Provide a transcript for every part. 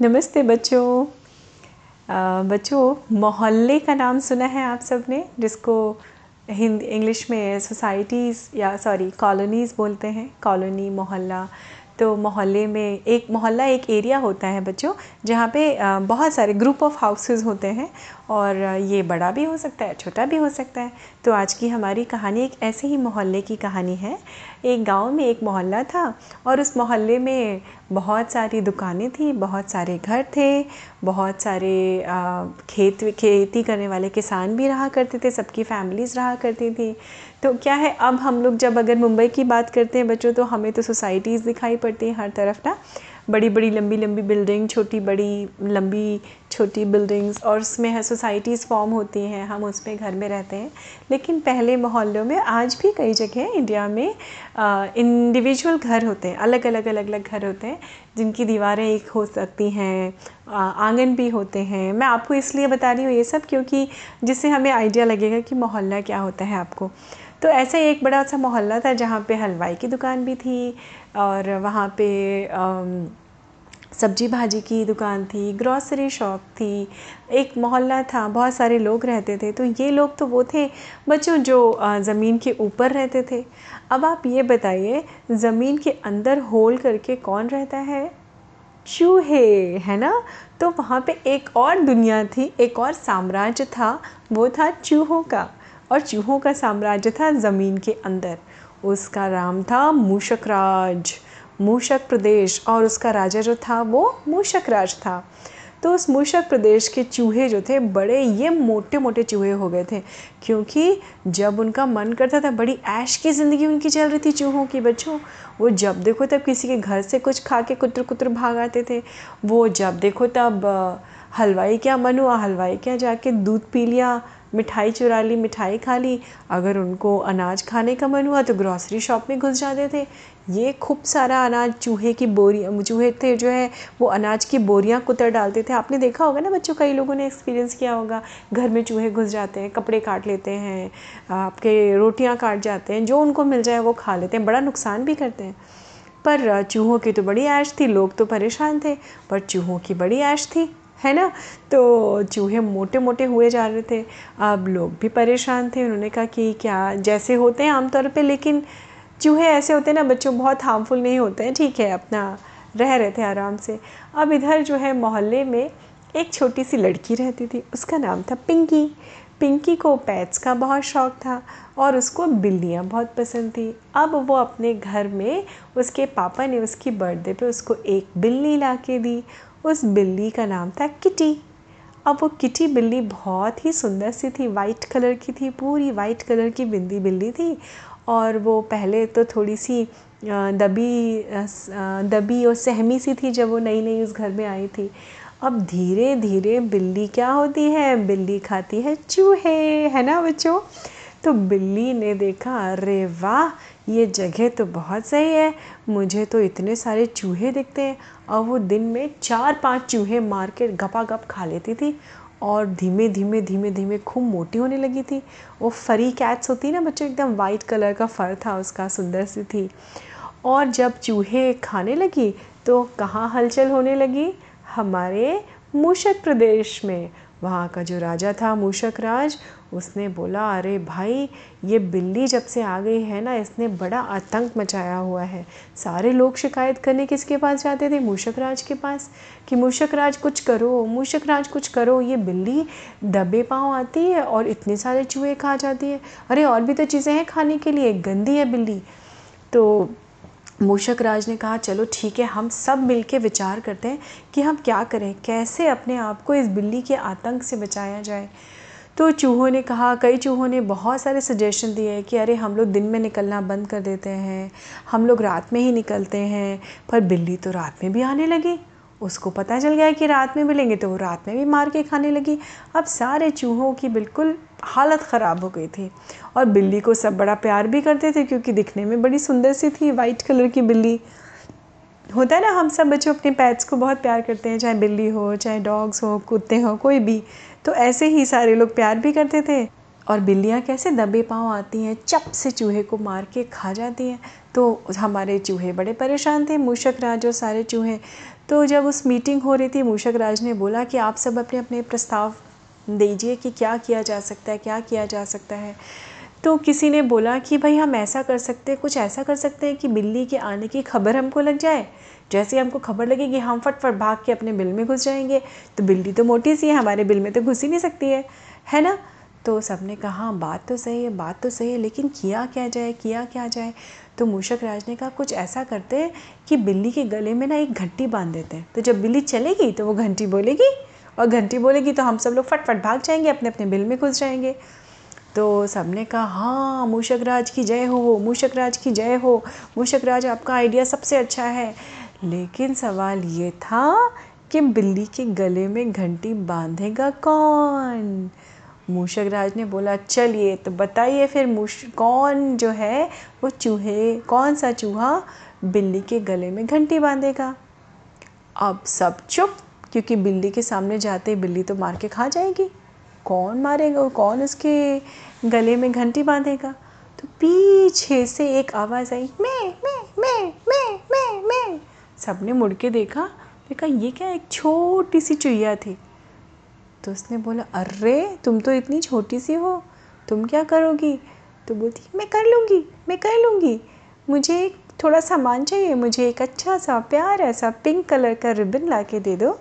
नमस्ते बच्चों। बच्चों, मोहल्ले का नाम सुना है आप सबने जिसको हिंदी, इंग्लिश में सोसाइटीज़ या सॉरी कॉलोनीज़ बोलते हैं कॉलोनी मोहल्ला। तो मोहल्ले में एक, मोहल्ला एक एरिया होता है बच्चों, जहाँ पे बहुत सारे ग्रुप ऑफ़ हाउसेस होते हैं और ये बड़ा भी हो सकता है, छोटा भी हो सकता है। तो आज की हमारी कहानी एक ऐसे ही मोहल्ले की कहानी है। एक गाँव में एक मोहल्ला था और उस मोहल्ले में बहुत सारी दुकानें थी, बहुत सारे घर थे, बहुत सारे खेत, खेती करने वाले किसान भी रहा करते थे, सबकी फैमिलीज़ रहा करती थी। तो क्या है, अब हम लोग जब अगर मुंबई की बात करते हैं बच्चों तो हमें तो सोसाइटीज़ दिखाई पड़ती हैं हर तरफ़ ना। बड़ी बड़ी, लंबी लंबी बिल्डिंग छोटी, बड़ी, लंबी, छोटी बिल्डिंग्स और उसमें है सोसाइटीज़ फॉर्म होती हैं, हम उसमें घर में रहते हैं। लेकिन पहले मोहल्लों में, आज भी कई जगह इंडिया में इंडिविजुअल घर होते हैं, अलग अलग अलग अलग घर होते हैं, जिनकी दीवारें एक हो सकती हैं आँगन भी होते हैं। मैं आपको इसलिए बता रही हूँ ये सब क्योंकि जिससे हमें आइडिया लगेगा कि मोहल्ला क्या होता है आपको। तो ऐसा एक बड़ा सा मोहल्ला था जहाँ पे हलवाई की दुकान भी थी और वहाँ पे सब्ज़ी भाजी की दुकान थी, ग्रॉसरी शॉप थी, एक मोहल्ला था, बहुत सारे लोग रहते थे। तो ये लोग तो वो थे बच्चों जो ज़मीन के ऊपर रहते थे। अब आप ये बताइए, ज़मीन के अंदर होल करके कौन रहता है? चूहे है ना? तो वहाँ पे एक और दुनिया थी, एक और साम्राज्य था, वो था चूहों का। और चूहों का साम्राज्य था ज़मीन के अंदर। उसका नाम था मूषक राज मूषक प्रदेश, और उसका राजा जो था वो मूषक राज था। तो उस मूषक प्रदेश के चूहे जो थे, बड़े, ये मोटे मोटे चूहे हो गए थे। क्योंकि जब उनका मन करता था, बड़ी ऐश की ज़िंदगी उनकी चल रही थी चूहों की, बच्चों, वो जब देखो तब किसी के घर से कुछ खा के कुतर कुतर भाग आते थे। वो जब देखो तब हलवाई क्या मन हुआ हलवाई क्या जाके दूध पी लिया? मिठाई चुरा ली, मिठाई खा ली। अगर उनको अनाज खाने का मन हुआ तो ग्रॉसरी शॉप में घुस जाते थे। ये खूब सारा अनाज चूहे की बोरी, चूहे थे जो है, वो अनाज की बोरियाँ कुतर डालते थे। आपने देखा होगा ना बच्चों, कई लोगों ने एक्सपीरियंस किया होगा। घर में चूहे घुस जाते हैं, कपड़े काट लेते हैं, आपके रोटियाँ काट जाते हैं, जो उनको मिल जाए वो खा लेते हैं, बड़ा नुकसान भी करते हैं। पर चूहों की तो बड़ी ऐश थी, लोग तो परेशान थे, पर चूहों की बड़ी ऐश थी। है ना? तो चूहे मोटे मोटे हुए जा रहे थे। अब लोग भी परेशान थे। उन्होंने कहा कि क्या जैसे होते हैं आमतौर पे, लेकिन चूहे ऐसे होते हैं ना, बच्चों बहुत हार्मफुल नहीं होते हैं। ठीक है, अपना रह रहे थे आराम से। अब इधर जो है मोहल्ले में एक छोटी सी लड़की रहती थी। उसका नाम था पिंकी। पिंकी को पैट्स का बहुत शौक़ था और उसको बिल्लियाँ बहुत पसंद थी। अब वो अपने घर में उसके पापा ने उसकी बर्थडे पे उसको एक बिल्ली ला के दी। उस बिल्ली का नाम था किटी। अब वो किटी बिल्ली बहुत ही सुंदर सी थी वाइट कलर की थी, पूरी वाइट कलर की बिंदी बिल्ली थी। और वो पहले तो थोड़ी सी दबी दबी और सहमी सी थी जब वो नई नई उस घर में आई थी। अब धीरे धीरे बिल्ली क्या होती है? बिल्ली खाती है चूहे, है ना बच्चों? तो बिल्ली ने देखा, अरे वाह! ये जगह तो बहुत सही है। मुझे तो इतने सारे चूहे दिखते हैं। और वो दिन में चार पाँच चूहे मार के गपा गप खा लेती थी। और धीमे धीमे धीमे धीमे खूब मोटी होने लगी थी। वो फरी कैट्स होती ना बच्चों, एकदम वाइट कलर का फर था उसका, सुंदर सी थी। और जब चूहे खाने लगी तो कहाँ हलचल होने लगी? हमारे मूषक प्रदेश में। वहाँ का जो राजा था, मूषक राज उसने बोला, अरे भाई, ये बिल्ली जब से आ गई है ना, इसने बड़ा आतंक मचाया हुआ है। सारे लोग शिकायत करने किसके पास जाते थे? मूषक राज के पास। कि मूषक राज कुछ करो, मूषक राज कुछ करो, ये बिल्ली दबे पाँव आती है और इतने सारे चूहे खा जाती है। अरे, और भी तो चीज़ें हैं खाने के लिए, गंदी है बिल्ली। तो मूषक राज ने कहा, चलो ठीक है, हम सब मिलके विचार करते हैं कि हम क्या करें? कैसे अपने आप को इस बिल्ली के आतंक से बचाया जाए? तो चूहों ने कहा, कई चूहों ने बहुत सारे सजेशन दिए कि अरे, हम लोग दिन में निकलना बंद कर देते हैं, हम लोग रात में ही निकलते हैं, पर बिल्ली तो रात में भी आने लगी। उसको पता चल गया कि रात में मिलेंगे तो वो रात में भी मार के खाने लगी। अब सारे चूहों की बिल्कुल हालत ख़राब हो गई थी और बिल्ली को सब बड़ा प्यार भी करते थे, क्योंकि दिखने में बड़ी सुंदर सी थी वाइट कलर की बिल्ली। होता है ना, हम सब बच्चों अपने पैट्स को बहुत प्यार करते हैं, चाहे बिल्ली हो, चाहे डॉग्स हो, कुत्ते हो, कोई भी। तो ऐसे ही सारे लोग प्यार भी करते थे। और बिल्लियाँ कैसे दबे पाँव आती हैं, चप से चूहे को मार के खा जाती हैं। तो हमारे चूहे बड़े परेशान थे, मूषक राज और सारे चूहे। तो जब उस मीटिंग हो रही थी, मूषक राज ने बोला कि आप सब अपने अपने प्रस्ताव दीजिए कि क्या किया जा सकता है, क्या किया जा सकता है। तो किसी ने बोला कि भाई हम ऐसा कर सकते हैं, कुछ ऐसा कर सकते हैं कि बिल्ली के आने की खबर हमको लग जाए। जैसे हमको खबर लगेगी, हम फटफट भाग के अपने बिल में घुस जाएँगे। तो बिल्ली तो मोटी सी है, हमारे बिल में तो घुस ही नहीं सकती है है ना? तो सबने कहा, बात तो सही है, बात तो सही है, लेकिन किया क्या जाए, किया क्या जाए? तो मूषक राज ने कहा, कुछ ऐसा करते हैं कि बिल्ली के गले में ना एक घंटी बाँध देते हैं। तो जब बिल्ली चलेगी तो वो घंटी बोलेगी, और घंटी बोलेगी तो हम सब लोग फटफट भाग जाएँगे अपने अपने बिल में घुस जाएँगे। तो सबने कहा हाँ मूषक राज की जय हो मूषक राज की जय हो मूषक राज आपका आइडिया सबसे अच्छा है। लेकिन सवाल ये था कि बिल्ली के गले में घंटी बांधेगा कौन? मूषक राज ने बोला, चलिए तो बताइए फिर मूश कौन जो है, वो चूहे, कौन सा चूहा बिल्ली के गले में घंटी बांधेगा? अब सब चुप, क्योंकि बिल्ली के सामने जाते बिल्ली तो मार के खा जाएगी। कौन मारेगा और कौन उसके गले में घंटी बांधेगा? तो पीछे से एक आवाज़ आई, मैं मैं मैं मैं मैं मैं। सबने मुड़ के देखा। देखा, ये क्या एक छोटी सी चुईया थी। तो उसने बोला, अरे, तुम तो इतनी छोटी सी हो, तुम क्या करोगी? तो बोलती, मैं कर लूँगी, मैं कर लूँगी। मुझे एक थोड़ा सामान चाहिए, मुझे एक अच्छा सा प्यार ऐसा पिंक कलर का रिबन ला के दे दो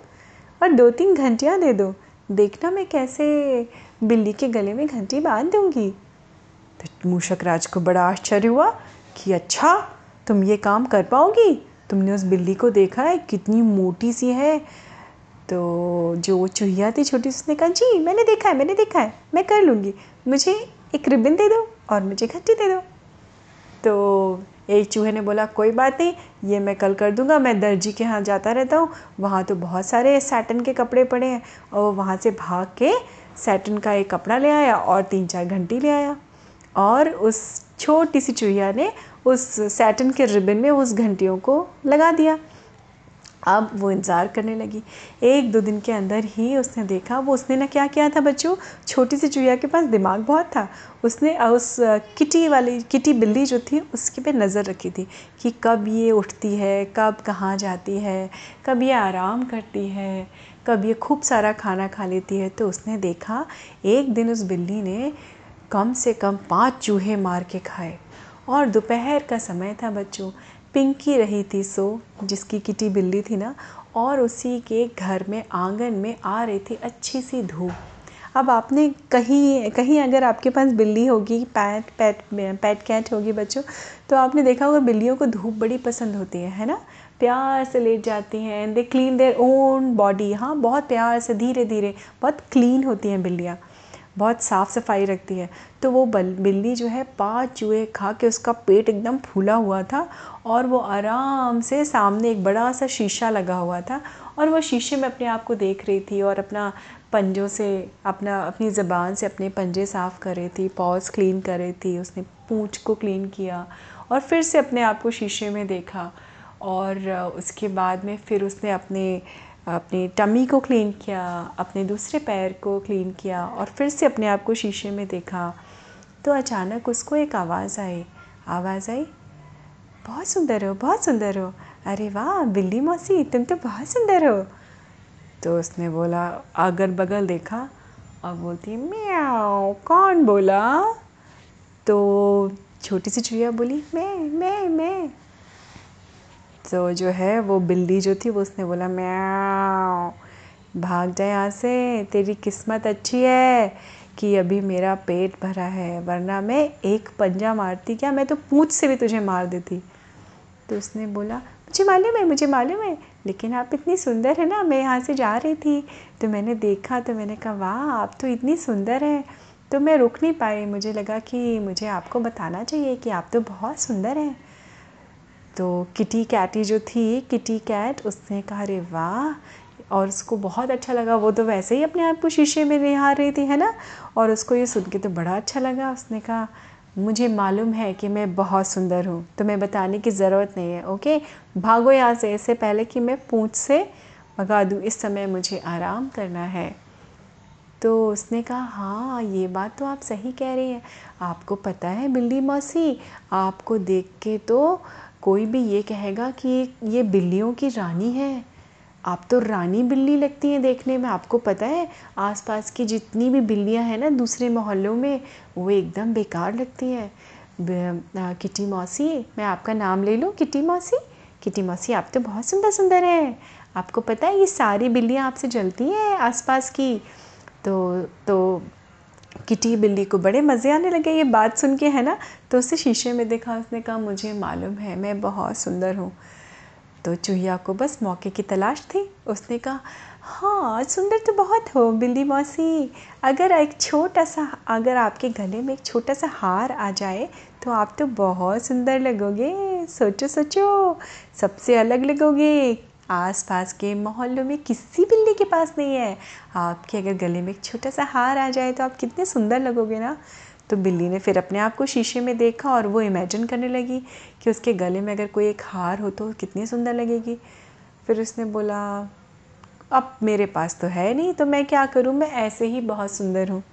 और दो तीन घंटियाँ दे दो। देखना मैं कैसे बिल्ली के गले में घंटी बाँध दूँगी। तो मूषक राज को बड़ा आश्चर्य हुआ कि अच्छा तुम ये काम कर पाओगी? तुमने उस बिल्ली को देखा है, कितनी मोटी सी है। तो जो वो चूहिया थी छोटी, उसने कहा, जी, मैंने देखा है, मैंने देखा है, मैं कर लूँगी। मुझे एक रिबन दे दो और मुझे घंटी दे दो। तो एक चूहे ने बोला, कोई बात नहीं, ये मैं कल कर दूँगा, मैं दर्जी के यहाँ जाता रहता हूँ। वहाँ तो बहुत सारे सैटन के कपड़े पड़े हैं और वहाँ से भाग के सैटन का एक कपड़ा ले आया और तीन चार घंटी ले आया। और उस छोटी सी चूहिया ने उस सैटन के रिबन में उस घंटियों को लगा दिया। अब वो इंतज़ार करने लगी। एक दो दिन के अंदर ही उसने देखा, वो उसने ना क्या किया था बच्चों? छोटी सी चुहिया के पास दिमाग बहुत था। उसने उस किटी वाली, किटी बिल्ली जो थी, उसके पे नज़र रखी थी कि कब ये उठती है, कब कहाँ जाती है, कब ये आराम करती है, कब ये खूब सारा खाना खा लेती है। तो उसने देखा, एक दिन उस बिल्ली ने कम से कम पाँच चूहे मार के खाए। और दोपहर का समय था बच्चों। पिंकी रही थी सो, जिसकी किटी बिल्ली थी ना, और उसी के घर में, आँगन में आ रही थी अच्छी सी धूप। अब आपने कहीं कहीं अगर आपके पास बिल्ली होगी, पैट पैट पैट कैट होगी बच्चों तो आपने देखा होगा बिल्लियों को धूप बड़ी पसंद होती है है ना? प्यार से लेट जाती हैं and they clean their own body हाँ बहुत प्यार से धीरे धीरे बहुत क्लीन होती हैं बिल्लियाँ। बहुत साफ़ सफ़ाई रखती है। तो वो बल, बिल्ली जो है, पाँच चूहे खा के उसका पेट एकदम फूला हुआ था और वो आराम से सामने एक बड़ा सा शीशा लगा हुआ था और वो शीशे में अपने आप को देख रही थी और अपना पंजों से, अपना, अपनी ज़बान से अपने पंजे साफ़ कर रही थी पॉज क्लीन कर रही थी, उसने पूँछ को क्लीन किया और फिर से अपने आप को शीशे में देखा और उसके बाद में फिर उसने अपने अपनी टमी को क्लीन किया, अपने दूसरे पैर को क्लीन किया और फिर से अपने आप को शीशे में देखा तो अचानक उसको एक आवाज़ आई। आवाज़ आई, बहुत सुंदर हो, बहुत सुंदर हो। अरे वाह, बिल्ली मौसी, तुम तो बहुत सुंदर हो। तो उसने बोला अगल बगल देखा और बोलती म्याओ कौन बोला? तो छोटी सी चुहिया बोली, मैं मैं मैं। तो जो है वो बिल्ली जो थी, वो उसने बोला म्याओ भाग जाए यहाँ से, तेरी किस्मत अच्छी है कि अभी मेरा पेट भरा है, वरना मैं एक पंजा मारती क्या? मैं तो पूँछ से भी तुझे मार देती। तो उसने बोला, मुझे मालूम है, मुझे मालूम है, लेकिन आप इतनी सुंदर है ना, मैं यहाँ से जा रही थी। तो मैंने देखा तो मैंने कहा, वाह, आप तो इतनी सुंदर हैं। तो मैं रुक नहीं पाई, मुझे लगा कि मुझे आपको बताना चाहिए कि आप तो बहुत सुंदर हैं। तो किटी कैटी जो थी, किटी कैट, उसने कहा, अरे वाह! और उसको बहुत अच्छा लगा। वो तो वैसे ही अपने आप को शीशे में निहार रही थी, है ना? और उसको ये सुन के तो बड़ा अच्छा लगा। उसने कहा, मुझे मालूम है कि मैं बहुत सुंदर हूँ तो मैं बताने की ज़रूरत नहीं है, ओके? भागो यहाँ से, इससे पहले कि मैं पूँछ से भगा दूँ। इस समय मुझे आराम करना है। तो उसने कहा हाँ ये बात तो आप सही कह रही हैं। आपको पता है बिल्ली मौसी, आपको देख के तो कोई भी ये कहेगा कि ये बिल्लियों की रानी है। आप तो रानी बिल्ली लगती हैं देखने में। आपको पता है, आसपास की जितनी भी बिल्लियाँ हैं ना दूसरे मोहल्लों में, वो एकदम बेकार लगती हैं। किटी मौसी, मैं आपका नाम ले लूँ? किटी मौसी? किटी मौसी, आप तो बहुत सुंदर सुंदर हैं। आपको पता है ये सारी बिल्लियाँ आपसे जलती हैं आसपास की? तो तो किटी बिल्ली को बड़े मज़े आने लगे, ये बात सुन के, है ना? तो उसे शीशे में देखा, उसने कहा, मुझे मालूम है, मैं बहुत सुंदर हूँ। तो चूहिया को बस मौके की तलाश थी। उसने कहा हाँ सुंदर तो बहुत हो, बिल्ली मौसी। अगर एक छोटा सा, अगर आपके गले में एक छोटा सा हार आ जाए तो आप तो बहुत सुंदर लगोगे। सोचो सोचो, सबसे अलग लगोगे। आस पास के मोहल्लों में किसी बिल्ली के पास नहीं है। आपके अगर गले में एक छोटा सा हार आ जाए तो आप कितने सुंदर लगोगे ना? तो बिल्ली ने फिर अपने आप को शीशे में देखा और वो इमेजिन करने लगी कि उसके गले में अगर कोई एक हार हो तो कितनी सुंदर लगेगी। फिर उसने बोला, अब मेरे पास तो है नहीं तो मैं क्या करूँ? मैं ऐसे ही बहुत सुंदर हूँ।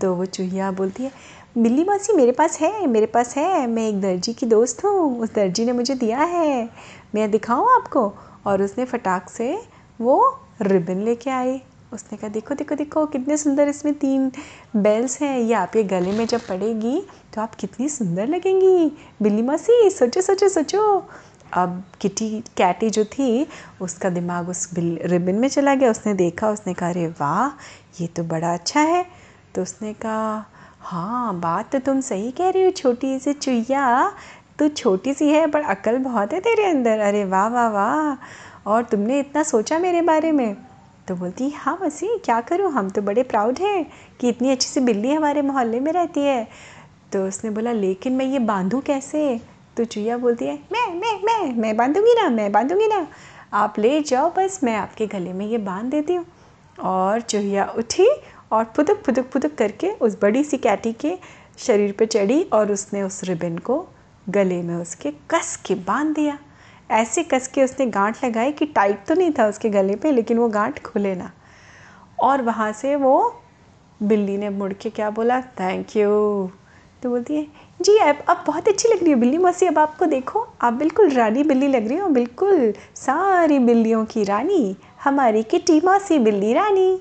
तो वो चूहिया बोलती है, बिल्ली मासी, मेरे पास है, मेरे पास है, मैं एक दर्जी की दोस्त हूँ, उस दर्जी ने मुझे दिया है। मैं दिखाऊँ आपको? और उसने फटाक से वो रिबन लेके आई। उसने कहा, देखो देखो देखो, कितने सुंदर इसमें तीन बेल्स हैं। ये आपके गले में जब पड़ेगी तो आप कितनी सुंदर लगेंगी। बिल्ली मासी, सोचो सोचो सोचो। अब किटी, कैटी जो थी, उसका दिमाग उस बिल, रिबन में चला गया। उसने देखा, उसने कहा, अरे वाह, ये तो बड़ा अच्छा है। तो उसने कहा हाँ बात तो तुम सही कह रही हो, छोटी सी चुईया तू छोटी सी है, पर अकल बहुत है तेरे अंदर। अरे वाह वाह वाह। और तुमने इतना सोचा मेरे बारे में? तो बोलती हाँ मसी, क्या करूँ? हम तो बड़े प्राउड हैं कि इतनी अच्छी सी बिल्ली हमारे मोहल्ले में रहती है। तो उसने बोला, लेकिन मैं ये बांधूँ कैसे? तो चुया बोलती है, मैं मैं मैं मैं बांधूँगी ना, मैं बांधूँगी ना। आप ले जाओ बस, मैं आपके गले में ये बाँध देती हूँ। और चूहिया उठी और फुदक फुदक फुदक करके उस बड़ी सी कैटी के शरीर पे चढ़ी और उसने उस रिबन को गले में उसके कस के बाँध दिया। ऐसे कस के उसने गांठ लगाई कि टाइट तो नहीं था उसके गले पे, लेकिन वो गांठ खुले ना। और वहाँ से वो बिल्ली ने मुड़ के क्या बोला? थैंक यू तो बोलती है, जी, अब अब बहुत अच्छी लग रही है बिल्ली मौसी, अब आपको देखो, आप बिल्कुल रानी बिल्ली लग रही हो, बिल्कुल सारी बिल्लियों की रानी, हमारी किटी मौसी बिल्ली रानी।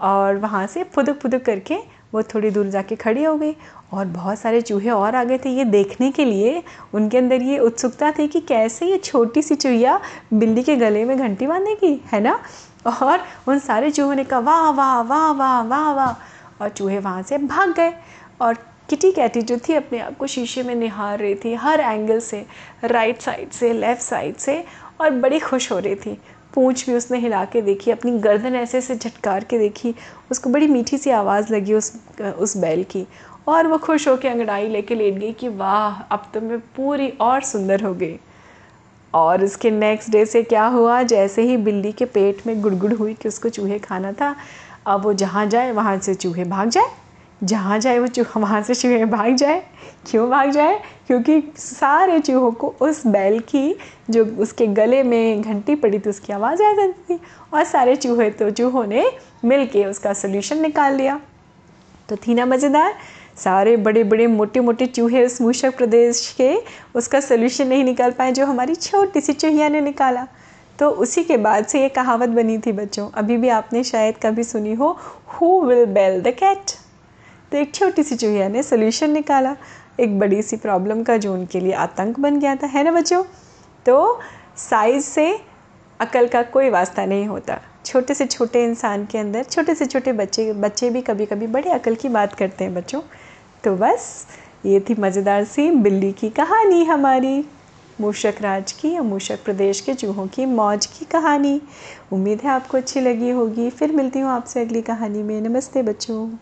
और वहाँ से फुदक फुदक करके वो थोड़ी दूर जाके खड़ी हो गई। और बहुत सारे चूहे और आ गए थे ये देखने के लिए। उनके अंदर ये उत्सुकता थी कि कैसे ये छोटी सी चूहिया बिल्ली के गले में घंटी बांधेगी, है ना? और उन सारे चूहों ने कहा, वाह वाह वाह वाह वाह वाह। और चूहे वहाँ से भाग गए। और किटी कैटी जो थी अपने आप को शीशे में निहार रही थी, हर एंगल से राइट साइड से लेफ़्ट साइड से, और बड़ी खुश हो रही थी। पूँछ भी उसने हिला के देखी, अपनी गर्दन ऐसे ऐसे झटकार के देखी, उसको बड़ी मीठी सी आवाज़ लगी उस उस बैल की। और वो खुश होकर अंगड़ाई लेके लेट गई कि वाह, अब तो मैं पूरी और सुंदर हो गई। और उसके नेक्स्ट डे से क्या हुआ? जैसे ही बिल्ली के पेट में गुड़गुड़ हुई कि उसको चूहे खाना था, अब वो जहाँ जाए, वहाँ से चूहे भाग जाए। जहाँ जाए, वो चूहा वहाँ से चूहे भाग जाए। क्यों भाग जाए? क्योंकि सारे चूहों को उस बैल की, जो उसके गले में घंटी पड़ी थी, उसकी आवाज़ आ जाती थी। और सारे चूहे तो चूहों ने मिल के उसका सोल्यूशन निकाल लिया। तो थी ना मज़ेदार। सारे बड़े बड़े मोटे मोटे चूहे उस मूषक प्रदेश के उसका सोल्यूशन नहीं निकाल पाए जो हमारी छोटी सी चूहिया ने निकाला। तो उसी के बाद से ये कहावत बनी थी बच्चों, अभी भी आपने शायद कभी सुनी हो who will bell the cat तो एक छोटी सी चूहिया ने सोल्यूशन निकाला। एक बड़ी सी प्रॉब्लम का जो उनके लिए आतंक बन गया था, है ना बच्चों? तो साइज़ से अकल का कोई वास्ता नहीं होता। छोटे से छोटे इंसान के अंदर, छोटे से छोटे बच्चे बच्चे भी कभी कभी बड़े अकल की बात करते हैं बच्चों। तो बस, ये थी मज़ेदार सी बिल्ली की कहानी हमारी, मूषक राज की या मूषक प्रदेश के चूहों की मौज की कहानी। उम्मीद है आपको अच्छी लगी होगी। फिर मिलती हूँ आपसे अगली कहानी में। नमस्ते बच्चों।